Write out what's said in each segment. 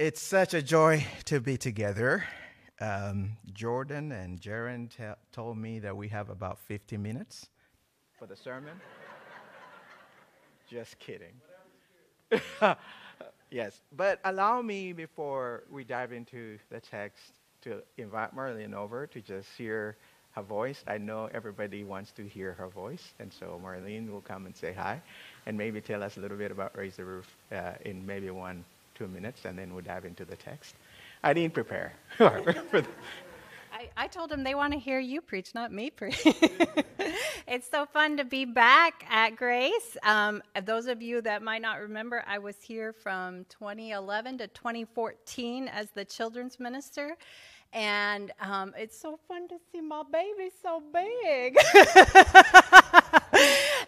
It's such a joy to be together. Um, Jordan and Jaren te- told me that we have about 50 minutes for the sermon. Just kidding. yes, but allow me before we dive into the text to invite Marlene over to just hear her voice. I know everybody wants to hear her voice, and so Marlene will come and say hi and maybe tell us a little bit about Raise the Roof uh, in maybe one, two minutes, and then we'll dive into the text. I didn't prepare. I, I told them they want to hear you preach, not me preach. it's so fun to be back at Grace. Um, those of you that might not remember, I was here from 2011 to 2014 as the children's minister. And um, it's so fun to see my baby so big.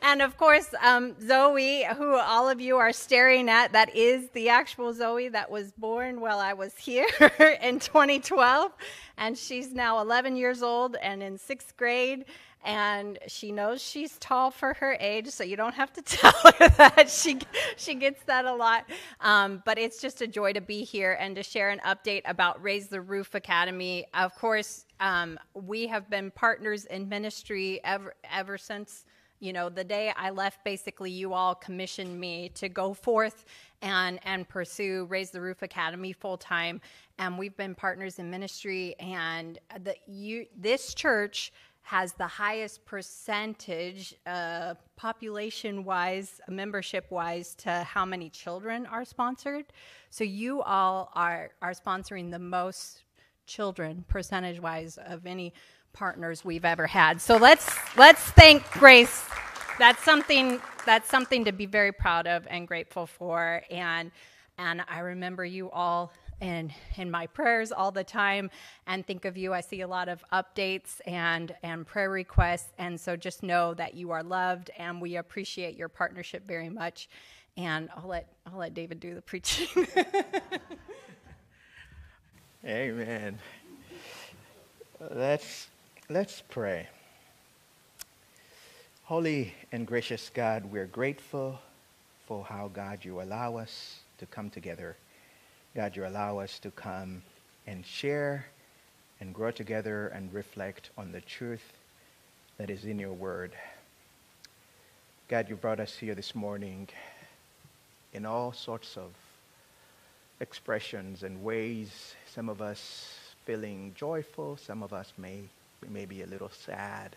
And of course, um, Zoe, who all of you are staring at, that is the actual Zoe that was born while I was here in 2012. And she's now 11 years old and in sixth grade and she knows she's tall for her age, so you don't have to tell her that. She she gets that a lot. Um, but it's just a joy to be here and to share an update about Raise the Roof Academy. Of course, um, we have been partners in ministry ever ever since you know the day I left. Basically, you all commissioned me to go forth and and pursue Raise the Roof Academy full time, and we've been partners in ministry. And the you this church has the highest percentage, uh, population wise, membership wise, to how many children are sponsored. So you all are, are sponsoring the most children, percentage wise, of any partners we've ever had. So let's, let's thank Grace. That's something, that's something to be very proud of and grateful for. And, and I remember you all in in my prayers all the time and think of you. I see a lot of updates and and prayer requests, and so just know that you are loved, and we appreciate your partnership very much. And I'll let I'll let David do the preaching. Amen. Let's let's pray. Holy and gracious God, we're grateful for how God you allow us to come together God, you allow us to come and share and grow together and reflect on the truth that is in your word. God, you brought us here this morning in all sorts of expressions and ways. Some of us feeling joyful, some of us may, may be a little sad,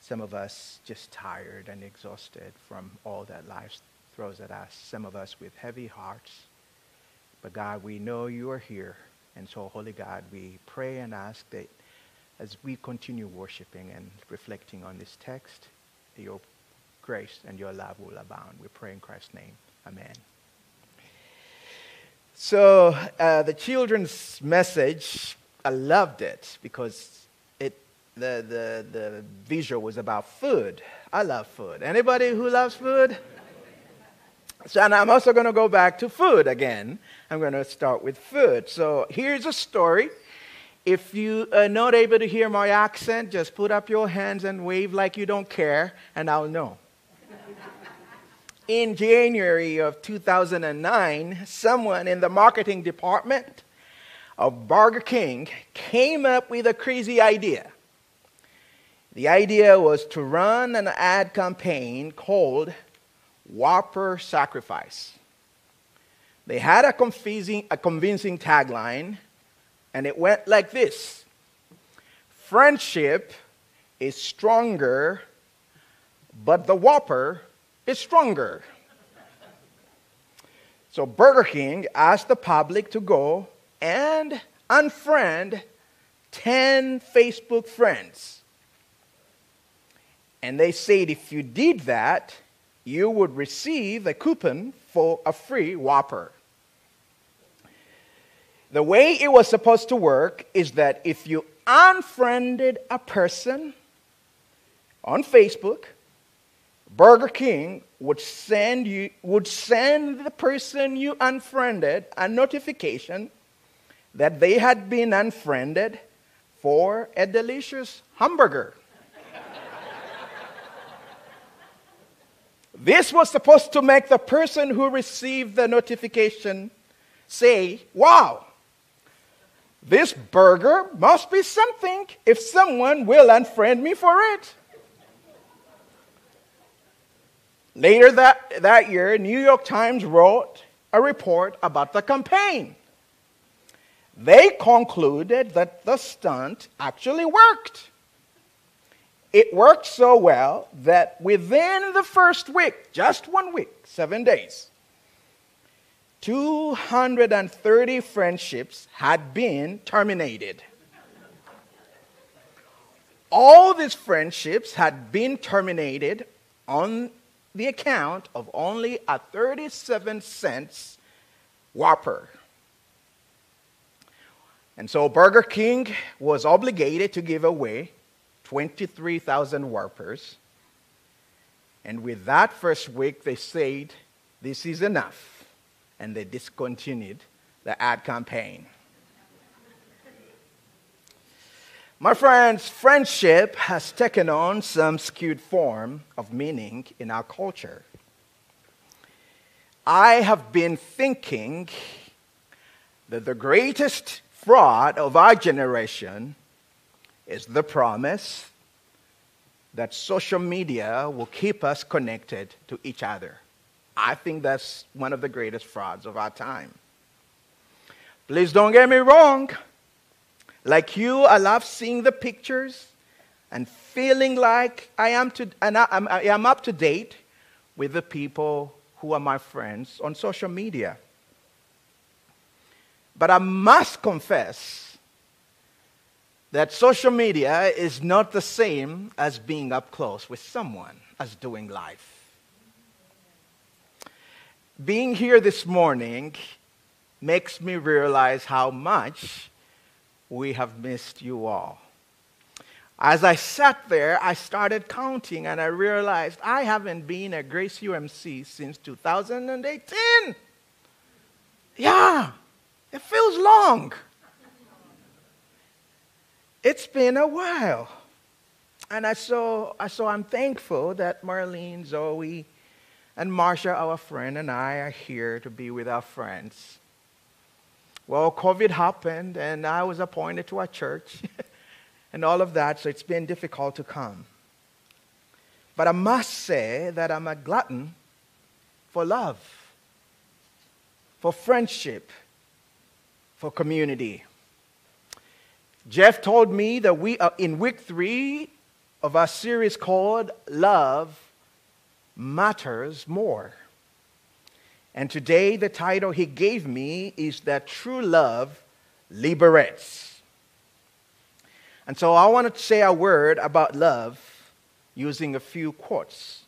some of us just tired and exhausted from all that life throws at us, some of us with heavy hearts but God, we know you are here. And so, Holy God, we pray and ask that as we continue worshiping and reflecting on this text, your grace and your love will abound. We pray in Christ's name. Amen. So, uh, the children's message, I loved it because the, the, the visual was about food. I love food. Anybody who loves food? So, and I'm also going to go back to food again. I'm going to start with food. So here's a story. If you are not able to hear my accent, just put up your hands and wave like you don't care, and I'll know. in January of 2009, someone in the marketing department of Burger King came up with a crazy idea. The idea was to run an ad campaign called Whopper Sacrifice. They had a convincing, a convincing tagline, and it went like this Friendship is stronger, but the Whopper is stronger. So Burger King asked the public to go and unfriend 10 Facebook friends. And they said if you did that, you would receive a coupon for a free Whopper. The way it was supposed to work is that if you unfriended a person on Facebook, Burger King would send you would send the person you unfriended a notification that they had been unfriended for a delicious hamburger. This was supposed to make the person who received the notification say, wow, this burger must be something if someone will unfriend me for it. Later that, that year, New York Times wrote a report about the campaign. They concluded that the stunt actually worked. It worked so well that within the first week, just one week, seven days, 230 friendships had been terminated. All these friendships had been terminated on the account of only a 37 cents Whopper. And so Burger King was obligated to give away 23,000 Whoppers. And with that first week, they said, This is enough. And they discontinued the ad campaign. My friends, friendship has taken on some skewed form of meaning in our culture. I have been thinking that the greatest fraud of our generation is the promise that social media will keep us connected to each other. I think that's one of the greatest frauds of our time. Please don't get me wrong. Like you, I love seeing the pictures and feeling like I am, to, and I, am, I am up to date with the people who are my friends on social media. But I must confess that social media is not the same as being up close with someone, as doing life. Being here this morning makes me realize how much we have missed you all. As I sat there, I started counting and I realized I haven't been at Grace UMC since 2018. Yeah, it feels long. It's been a while. And I saw, I saw I'm thankful that Marlene, Zoe, and Marsha, our friend, and I are here to be with our friends. Well, COVID happened, and I was appointed to a church and all of that, so it's been difficult to come. But I must say that I'm a glutton for love, for friendship, for community. Jeff told me that we are in week three of our series called Love Matters More. And today, the title he gave me is that true love liberates. And so I want to say a word about love using a few quotes.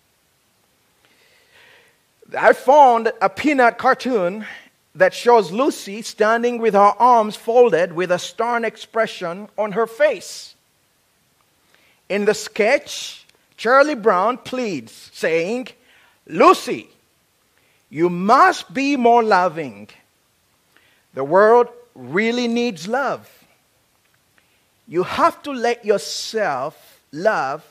I found a peanut cartoon that shows Lucy standing with her arms folded with a stern expression on her face. In the sketch, Charlie Brown pleads, saying, Lucy, you must be more loving. The world really needs love. You have to let yourself love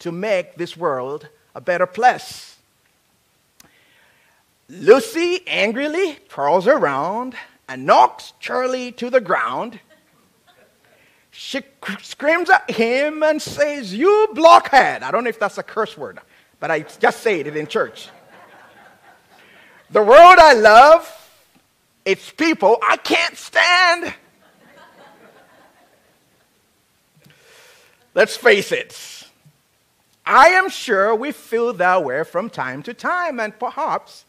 to make this world a better place. Lucy angrily twirls around and knocks Charlie to the ground. She screams at him and says, You blockhead. I don't know if that's a curse word, but I just said it in church. The world I love, its people I can't stand. Let's face it. I am sure we feel that way from time to time, and perhaps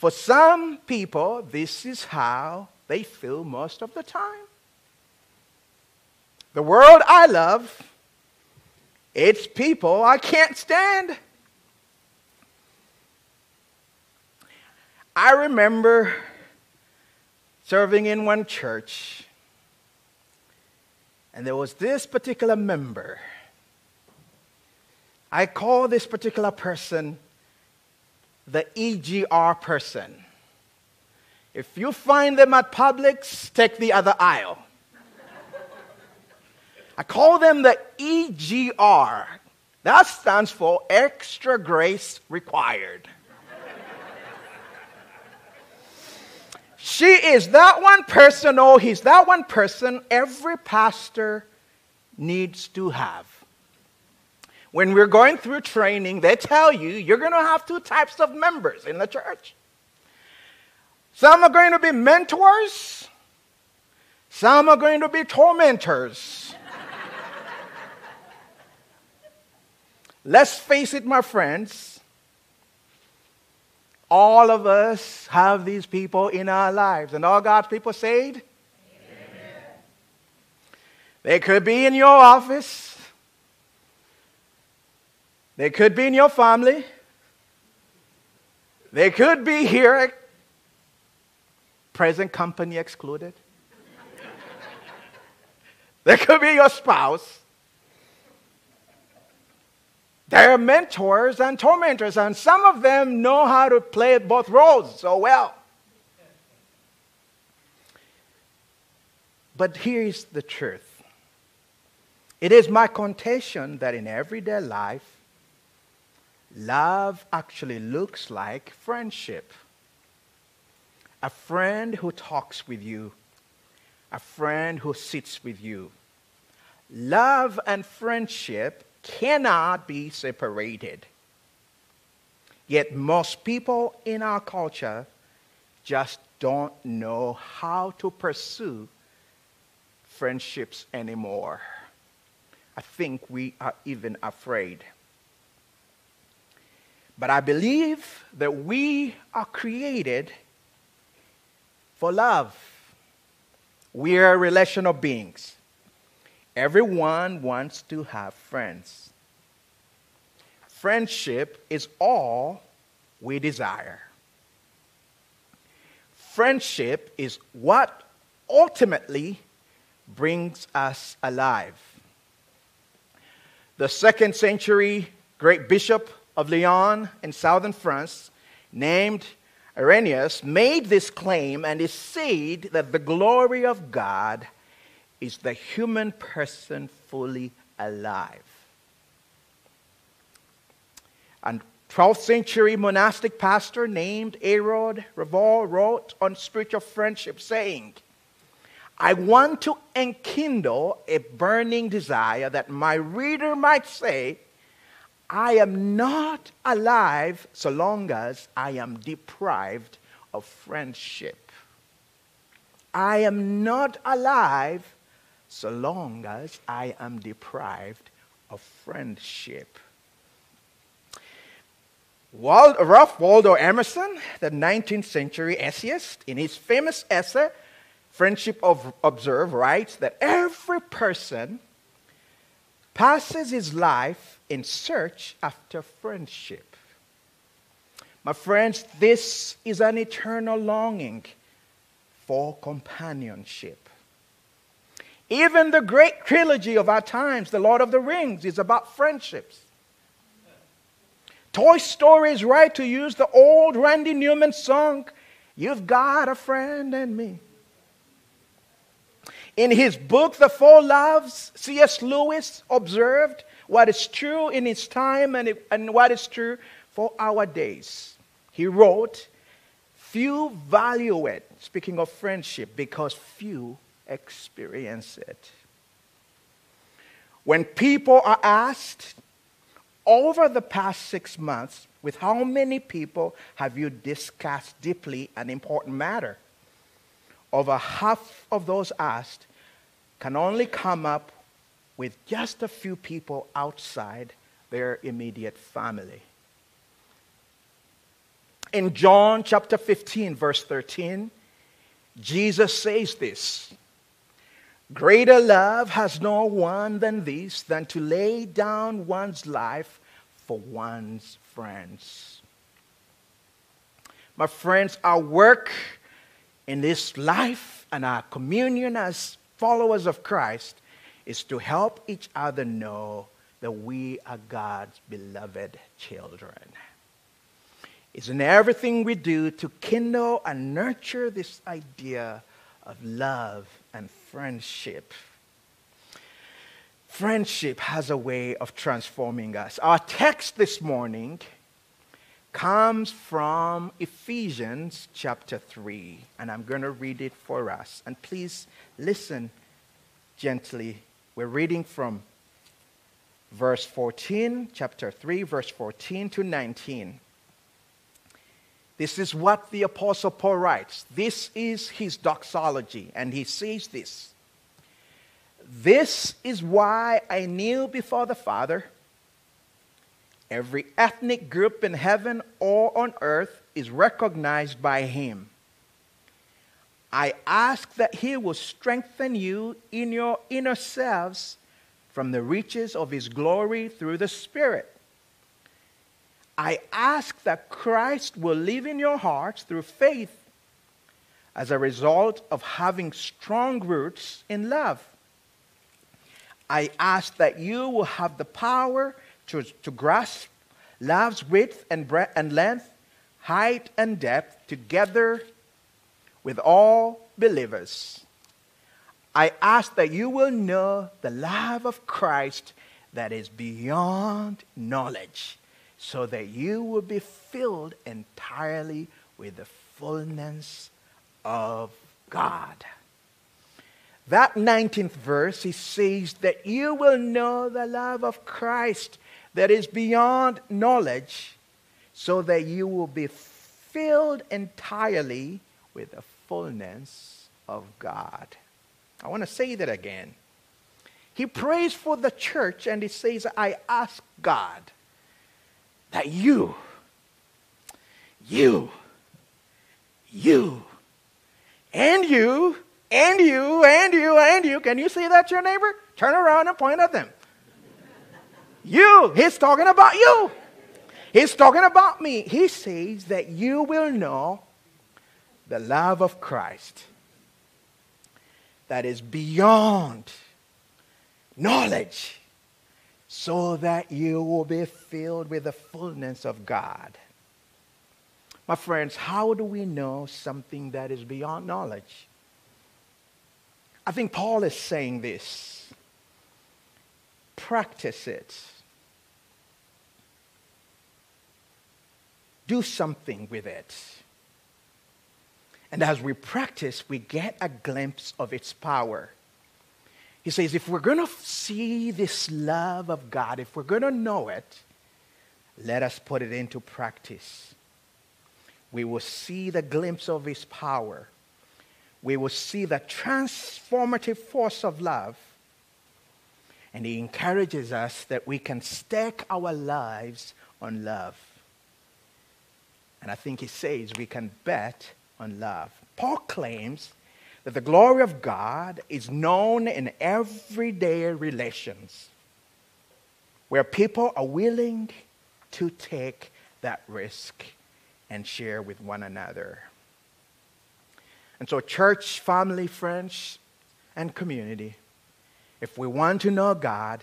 for some people, this is how they feel most of the time. The world I love, its people I can't stand. I remember serving in one church, and there was this particular member. I call this particular person the EGR person. If you find them at Publix, take the other aisle. I call them the EGR. That stands for Extra Grace Required. She is that one person, oh, he's that one person every pastor needs to have. When we're going through training, they tell you you're going to have two types of members in the church. Some are going to be mentors, some are going to be tormentors. Let's face it, my friends. All of us have these people in our lives. And all God's people said, Amen. They could be in your office. They could be in your family. They could be here, present company excluded. they could be your spouse. They're mentors and tormentors, and some of them know how to play both roles so well. But here's the truth it is my contention that in everyday life, love actually looks like friendship. A friend who talks with you, a friend who sits with you. Love and friendship cannot be separated. Yet most people in our culture just don't know how to pursue friendships anymore. I think we are even afraid. But I believe that we are created for love. We are relational beings. Everyone wants to have friends. Friendship is all we desire. Friendship is what ultimately brings us alive. The second century great bishop of Lyon in southern France, named Irenaeus, made this claim and he said that the glory of God is the human person fully alive. And 12th century monastic pastor named Aelred Rievaulx wrote on spiritual friendship, saying, I want to enkindle a burning desire that my reader might say, I am not alive so long as I am deprived of friendship. I am not alive so long as I am deprived of friendship. Wald, Ralph Waldo Emerson, the 19th century essayist, in his famous essay, Friendship of Observe, writes that every person passes his life in search after friendship. My friends, this is an eternal longing for companionship. Even the great trilogy of our times, The Lord of the Rings, is about friendships. Toy Story is right to use the old Randy Newman song, You've Got a Friend in Me. In his book, The Four Loves, C.S. Lewis observed what is true in his time and, and what is true for our days. He wrote, Few value it, speaking of friendship, because few experience it. When people are asked over the past six months, with how many people have you discussed deeply an important matter? Over half of those asked can only come up with just a few people outside their immediate family. In John chapter 15, verse 13, Jesus says this Greater love has no one than this, than to lay down one's life for one's friends. My friends, our work in this life and our communion as followers of Christ is to help each other know that we are God's beloved children. It's in everything we do to kindle and nurture this idea of love and friendship. Friendship has a way of transforming us. Our text this morning comes from Ephesians chapter 3, and I'm going to read it for us. And please listen gently. We're reading from verse 14, chapter 3, verse 14 to 19. This is what the Apostle Paul writes. This is his doxology, and he says this This is why I kneel before the Father Every ethnic group in heaven or on earth is recognized by him. I ask that he will strengthen you in your inner selves from the reaches of his glory through the Spirit. I ask that Christ will live in your hearts through faith as a result of having strong roots in love. I ask that you will have the power to, to grasp love's width and breadth and length, height and depth together with all believers. I ask that you will know the love of Christ that is beyond knowledge, so that you will be filled entirely with the fullness of God. That 19th verse, he says that you will know the love of Christ that is beyond knowledge, so that you will be filled entirely with the fullness of God. I want to say that again. He prays for the church and he says, I ask God that you, you, you, and you, and you, and you, and you, can you see that, your neighbor? Turn around and point at them. You. He's talking about you. He's talking about me. He says that you will know the love of Christ that is beyond knowledge, so that you will be filled with the fullness of God. My friends, how do we know something that is beyond knowledge? I think Paul is saying this practice it. Do something with it. And as we practice, we get a glimpse of its power. He says, if we're going to see this love of God, if we're going to know it, let us put it into practice. We will see the glimpse of His power. We will see the transformative force of love and he encourages us that we can stake our lives on love. And I think he says we can bet on love. Paul claims that the glory of God is known in everyday relations where people are willing to take that risk and share with one another. And so, church, family, friends, and community, if we want to know God,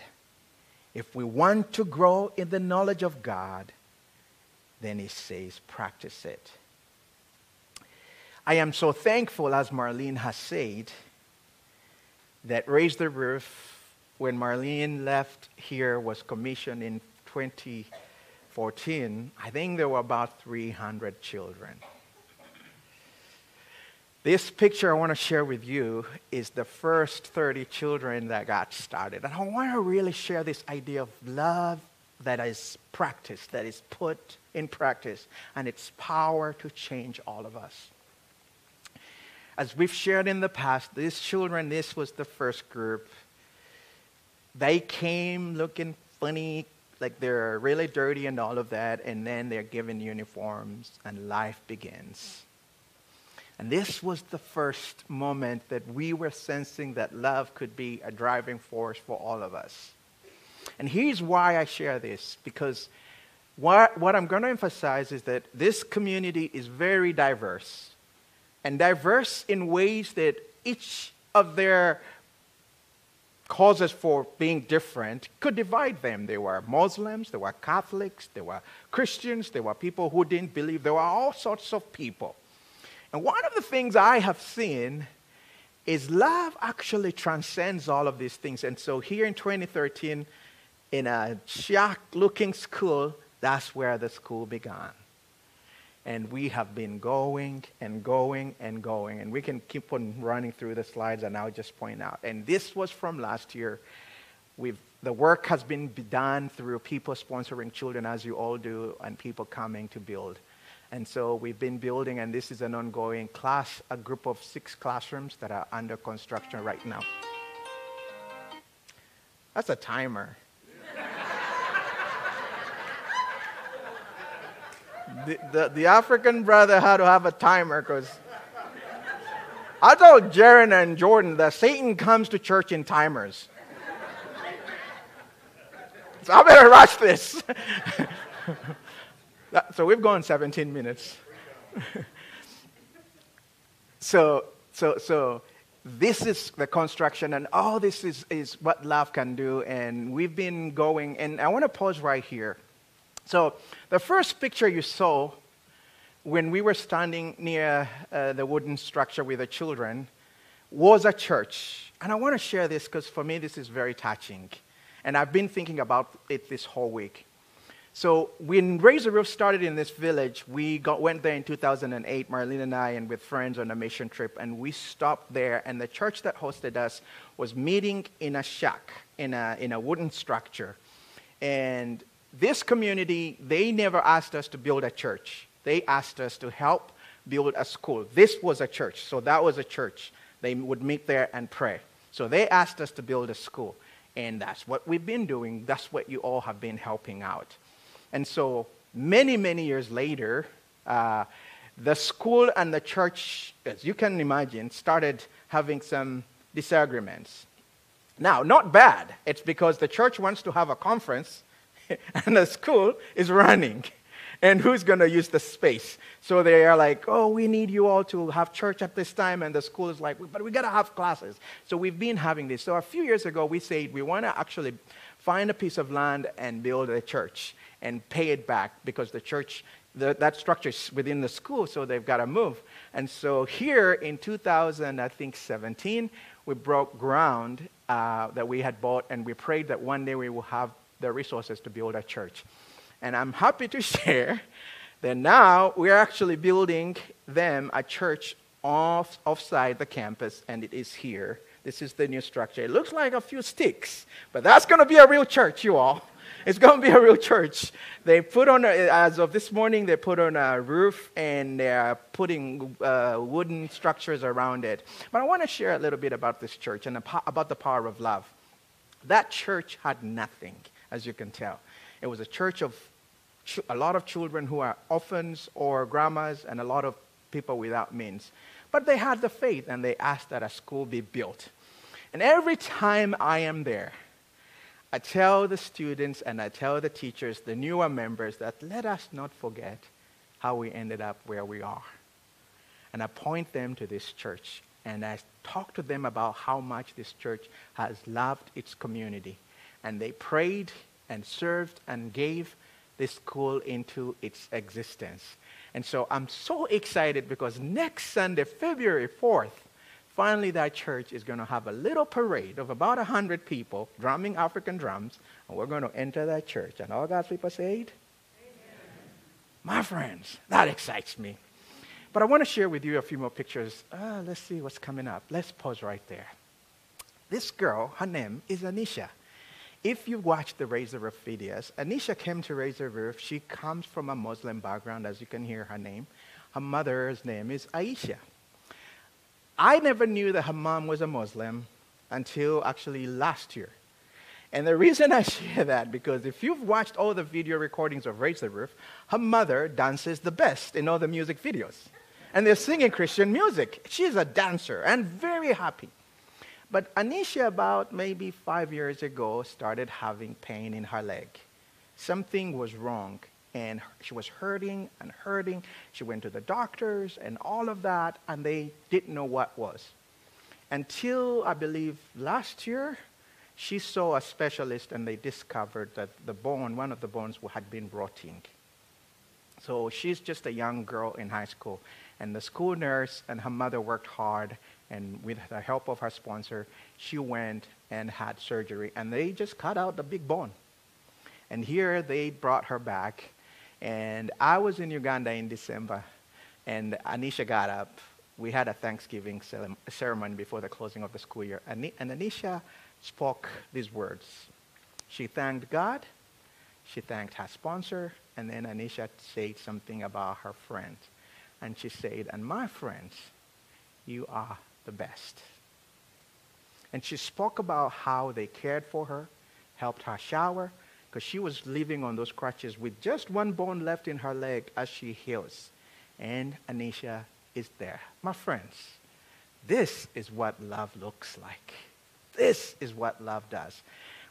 if we want to grow in the knowledge of God, then he says, practice it. I am so thankful, as Marlene has said, that Raise the Roof, when Marlene left here, was commissioned in 2014. I think there were about 300 children. This picture I want to share with you is the first 30 children that got started. And I want to really share this idea of love that is practiced, that is put in practice, and its power to change all of us. As we've shared in the past, these children, this was the first group. They came looking funny, like they're really dirty and all of that, and then they're given uniforms, and life begins. And this was the first moment that we were sensing that love could be a driving force for all of us. And here's why I share this because what, what I'm going to emphasize is that this community is very diverse. And diverse in ways that each of their causes for being different could divide them. There were Muslims, there were Catholics, there were Christians, there were people who didn't believe, there were all sorts of people. And one of the things I have seen is love actually transcends all of these things. And so here in 2013, in a shack looking school, that's where the school began. And we have been going and going and going. And we can keep on running through the slides, and I'll just point out. And this was from last year. We've, the work has been done through people sponsoring children, as you all do, and people coming to build. And so we've been building, and this is an ongoing class, a group of six classrooms that are under construction right now. That's a timer. The, the, the, African brother had to have a timer because I told Jaron and Jordan that Satan comes to church in timers. So I better rush this. so we've gone 17 minutes. so, so, so this is the construction, and all this is, is what love can do. And we've been going, and I want to pause right here. So, the first picture you saw when we were standing near uh, the wooden structure with the children was a church. And I want to share this because for me, this is very touching. And I've been thinking about it this whole week. So when Raise the Roof started in this village, we got, went there in 2008, Marlene and I, and with friends on a mission trip, and we stopped there. And the church that hosted us was meeting in a shack, in a, in a wooden structure. And this community, they never asked us to build a church. They asked us to help build a school. This was a church, so that was a church. They would meet there and pray. So they asked us to build a school. And that's what we've been doing. That's what you all have been helping out. And so many, many years later, uh, the school and the church, as you can imagine, started having some disagreements. Now, not bad. It's because the church wants to have a conference and the school is running. And who's going to use the space? So they are like, oh, we need you all to have church at this time. And the school is like, but we got to have classes. So we've been having this. So a few years ago, we said we want to actually find a piece of land and build a church and pay it back because the church, the, that structure is within the school, so they've got to move. And so here in 2000, I think 17, we broke ground uh, that we had bought, and we prayed that one day we will have the resources to build a church. And I'm happy to share that now we're actually building them a church off offside the campus, and it is here. This is the new structure. It looks like a few sticks, but that's going to be a real church, you all. It's going to be a real church. They put on, as of this morning, they put on a roof and they're putting uh, wooden structures around it. But I want to share a little bit about this church and about the power of love. That church had nothing, as you can tell. It was a church of a lot of children who are orphans or grandmas and a lot of people without means. But they had the faith and they asked that a school be built. And every time I am there, I tell the students and I tell the teachers, the newer members, that let us not forget how we ended up where we are. And I point them to this church and I talk to them about how much this church has loved its community. And they prayed and served and gave this school into its existence. And so I'm so excited because next Sunday, February 4th, finally that church is going to have a little parade of about 100 people drumming African drums, and we're going to enter that church. And all God's people said, My friends, that excites me. But I want to share with you a few more pictures. Uh, let's see what's coming up. Let's pause right there. This girl, her name is Anisha. If you watch the the Roof videos, Anisha came to the Roof. She comes from a Muslim background, as you can hear her name. Her mother's name is Aisha. I never knew that her mom was a Muslim until actually last year. And the reason I share that, because if you've watched all the video recordings of the Roof, her mother dances the best in all the music videos. And they're singing Christian music. She's a dancer and very happy. But Anisha, about maybe five years ago, started having pain in her leg. Something was wrong and she was hurting and hurting. She went to the doctors and all of that, and they didn't know what was. Until I believe last year, she saw a specialist and they discovered that the bone, one of the bones, had been rotting. So she's just a young girl in high school. And the school nurse and her mother worked hard, and with the help of her sponsor, she went and had surgery. And they just cut out the big bone. And here they brought her back And I was in Uganda in December, and Anisha got up. We had a Thanksgiving ceremony before the closing of the school year. And Anisha spoke these words. She thanked God, she thanked her sponsor, and then Anisha said something about her friends. And she said, And my friends, you are the best. And she spoke about how they cared for her, helped her shower, because she was living on those crutches with just one bone left in her leg as she heals. And Anisha is there. My friends, this is what love looks like. This is what love does.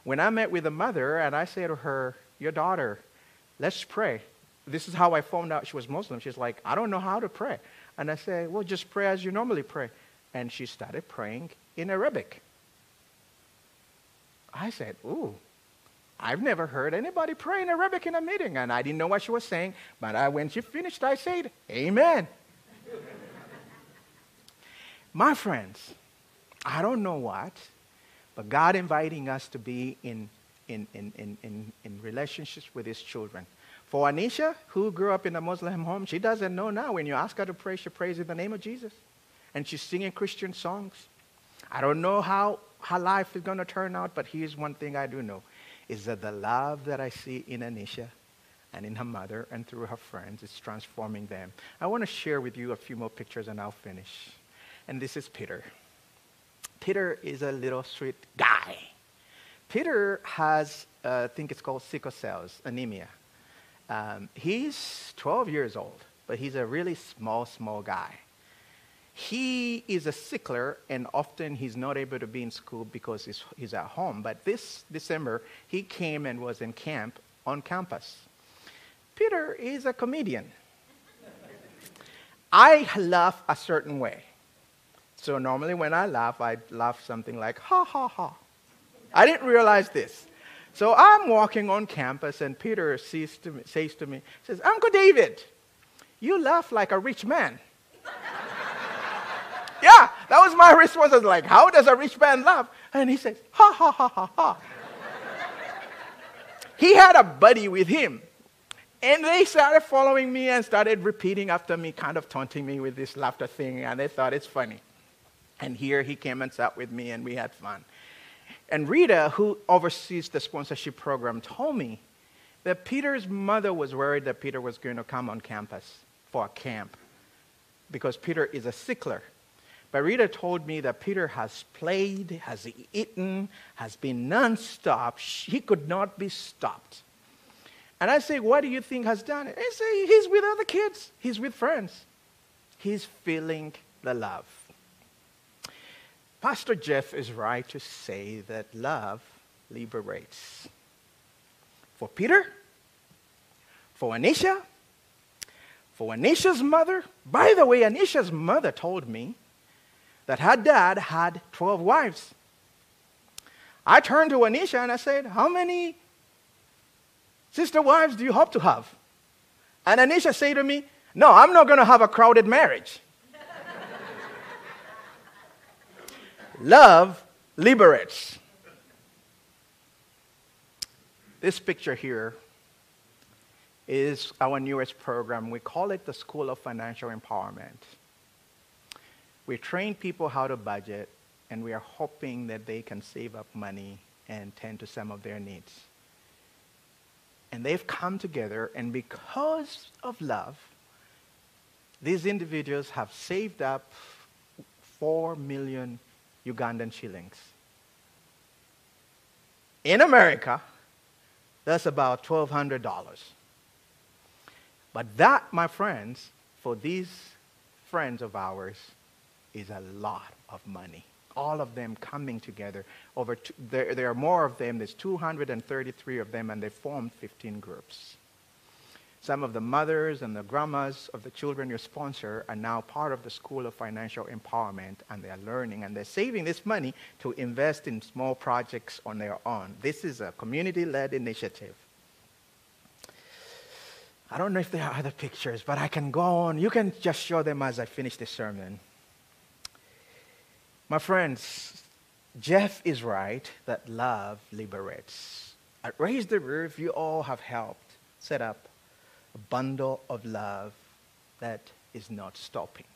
When I met with a mother and I said to her, Your daughter, let's pray. This is how I found out she was Muslim. She's like, I don't know how to pray. And I say, Well, just pray as you normally pray. And she started praying in Arabic. I said, Ooh, I've never heard anybody pray in Arabic in a meeting. And I didn't know what she was saying. But I, when she finished, I said, Amen. My friends, I don't know what, but God inviting us to be in, in, in, in, in, in relationships with His children. For Anisha, who grew up in a Muslim home, she doesn't know now. When you ask her to pray, she prays in the name of Jesus. And she's singing Christian songs. I don't know how her life is going to turn out, but here's one thing I do know is that the love that I see in Anisha and in her mother and through her friends is transforming them. I want to share with you a few more pictures and I'll finish. And this is Peter. Peter is a little sweet guy. Peter has, uh, I think it's called sickle cells, anemia. Um, he's 12 years old, but he's a really small, small guy. He is a sickler, and often he's not able to be in school because he's, he's at home. But this December, he came and was in camp on campus. Peter is a comedian. I laugh a certain way. So normally when I laugh, I laugh something like, ha ha ha. I didn't realize this. So I'm walking on campus, and Peter to me, says to me says, Uncle David, you laugh like a rich man. That was my response. I was like, how does a rich man laugh? And he says, ha ha ha ha ha. he had a buddy with him. And they started following me and started repeating after me, kind of taunting me with this laughter thing, and they thought it's funny. And here he came and sat with me, and we had fun. And Rita, who oversees the sponsorship program, told me that Peter's mother was worried that Peter was going to come on campus for a camp because Peter is a sickler. But Rita told me that Peter has played, has eaten, has been nonstop. He could not be stopped. And I say, What do you think has done it? I say, He's with other kids, he's with friends. He's feeling the love. Pastor Jeff is right to say that love liberates. For Peter, for Anisha, for Anisha's mother. By the way, Anisha's mother told me that her dad had 12 wives. I turned to Anisha and I said, How many sister wives do you hope to have? And Anisha said to me, No, I'm not going to have a crowded marriage. Love liberates. This picture here is our newest program. We call it the School of Financial Empowerment. We train people how to budget, and we are hoping that they can save up money and tend to some of their needs. And they've come together, and because of love, these individuals have saved up 4 million Ugandan shillings. In America, that's about $1,200. But that, my friends, for these friends of ours, is a lot of money. All of them coming together. Over two, there, there are more of them. There's 233 of them, and they formed 15 groups. Some of the mothers and the grandmas of the children you sponsor are now part of the School of Financial Empowerment, and they are learning and they're saving this money to invest in small projects on their own. This is a community led initiative. I don't know if there are other pictures, but I can go on. You can just show them as I finish the sermon. My friends, Jeff is right that love liberates. At Raise the Roof, you all have helped set up a bundle of love that is not stopping.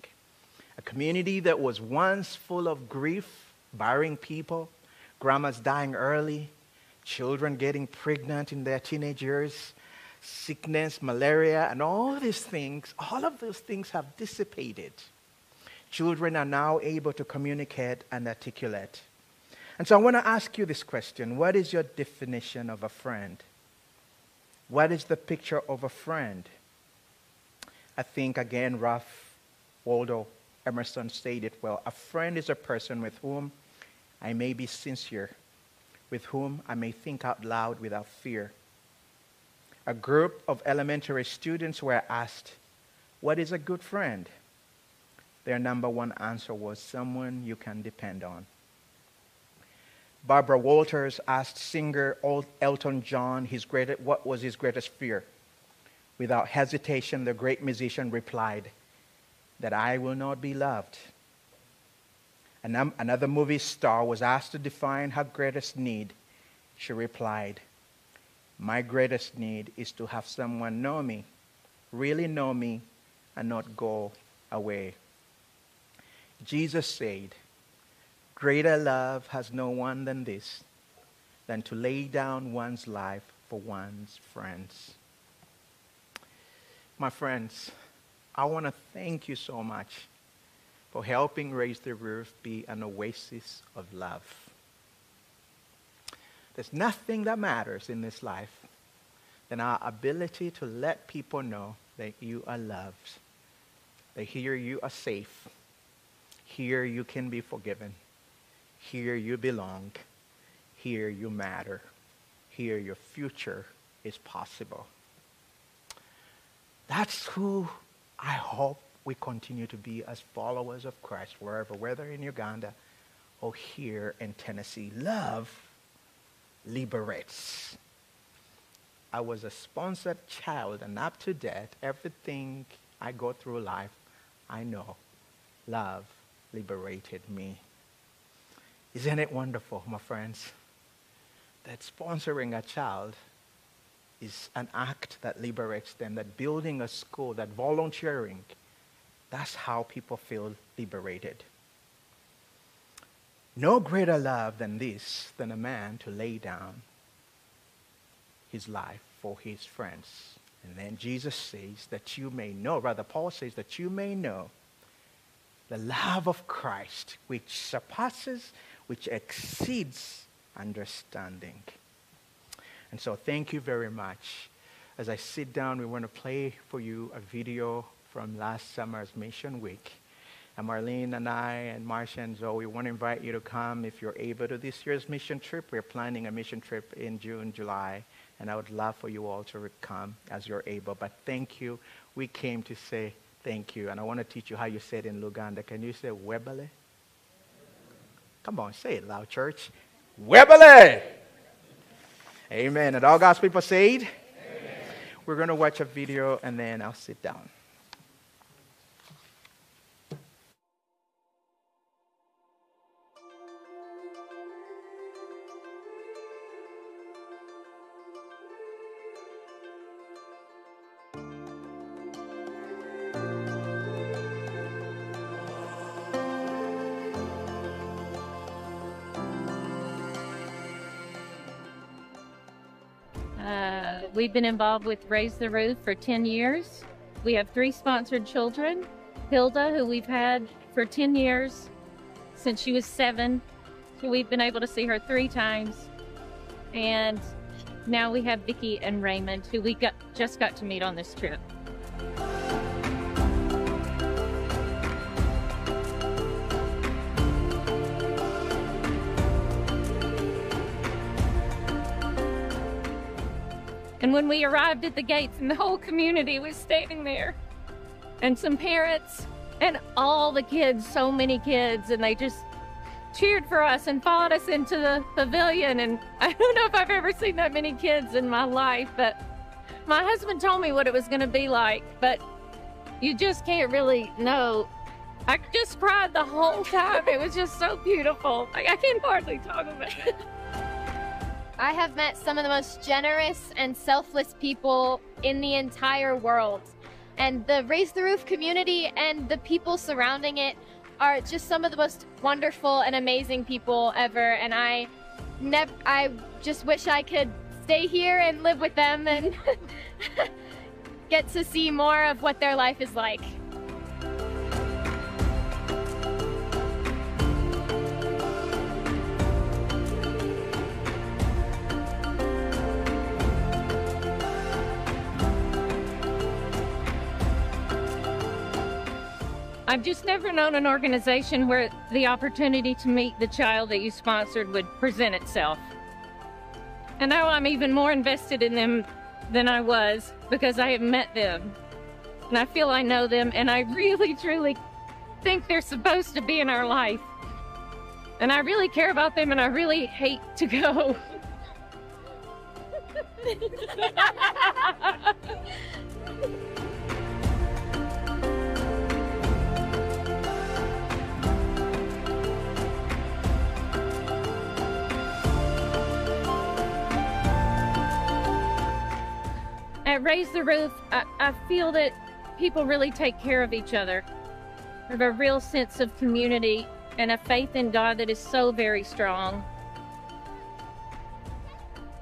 A community that was once full of grief, barring people, grandmas dying early, children getting pregnant in their teenage years, sickness, malaria, and all these things, all of those things have dissipated. Children are now able to communicate and articulate. And so I want to ask you this question What is your definition of a friend? What is the picture of a friend? I think, again, Ralph Waldo Emerson stated well a friend is a person with whom I may be sincere, with whom I may think out loud without fear. A group of elementary students were asked, What is a good friend? Their number one answer was someone you can depend on. Barbara Walters asked singer Elton John his greatest, what was his greatest fear. Without hesitation, the great musician replied, That I will not be loved. Another movie star was asked to define her greatest need. She replied, My greatest need is to have someone know me, really know me, and not go away. Jesus said, Greater love has no one than this, than to lay down one's life for one's friends. My friends, I want to thank you so much for helping Raise the Roof be an oasis of love. There's nothing that matters in this life than our ability to let people know that you are loved, that here you are safe, here you can be forgiven here you belong. Here you matter. Here your future is possible. That's who I hope we continue to be as followers of Christ, wherever, whether in Uganda or here in Tennessee. Love liberates. I was a sponsored child, and up to date, everything I go through life, I know love liberated me. Isn't it wonderful, my friends, that sponsoring a child is an act that liberates them, that building a school, that volunteering, that's how people feel liberated. No greater love than this, than a man to lay down his life for his friends. And then Jesus says that you may know, rather, Paul says that you may know the love of Christ, which surpasses which exceeds understanding. And so, thank you very much. As I sit down, we want to play for you a video from last summer's Mission Week. And Marlene and I and Marcia and Zoe, we want to invite you to come if you're able to this year's mission trip. We're planning a mission trip in June, July, and I would love for you all to come as you're able. But thank you. We came to say thank you. And I want to teach you how you say it in Luganda. Can you say Webale? Come on, say it loud, church. Webale! Amen. And all God's people say We're going to watch a video and then I'll sit down. We've been involved with Raise the Roof for 10 years. We have three sponsored children. Hilda, who we've had for 10 years since she was seven. So we've been able to see her three times. And now we have Vicki and Raymond, who we got, just got to meet on this trip. And when we arrived at the gates, and the whole community was standing there, and some parents, and all the kids, so many kids, and they just cheered for us and followed us into the pavilion. And I don't know if I've ever seen that many kids in my life, but my husband told me what it was going to be like, but you just can't really know. I just cried the whole time. It was just so beautiful. Like, I can hardly talk about it. I have met some of the most generous and selfless people in the entire world. And the Raise the Roof community and the people surrounding it are just some of the most wonderful and amazing people ever. And I never, I just wish I could stay here and live with them and get to see more of what their life is like. I've just never known an organization where the opportunity to meet the child that you sponsored would present itself. And now I'm even more invested in them than I was because I have met them. And I feel I know them, and I really, truly think they're supposed to be in our life. And I really care about them, and I really hate to go. At Raise the Roof, I, I feel that people really take care of each other. Have a real sense of community and a faith in God that is so very strong.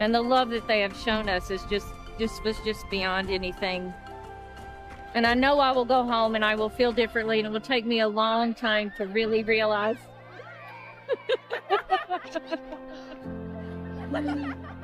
And the love that they have shown us is just just was just beyond anything. And I know I will go home and I will feel differently and it will take me a long time to really realize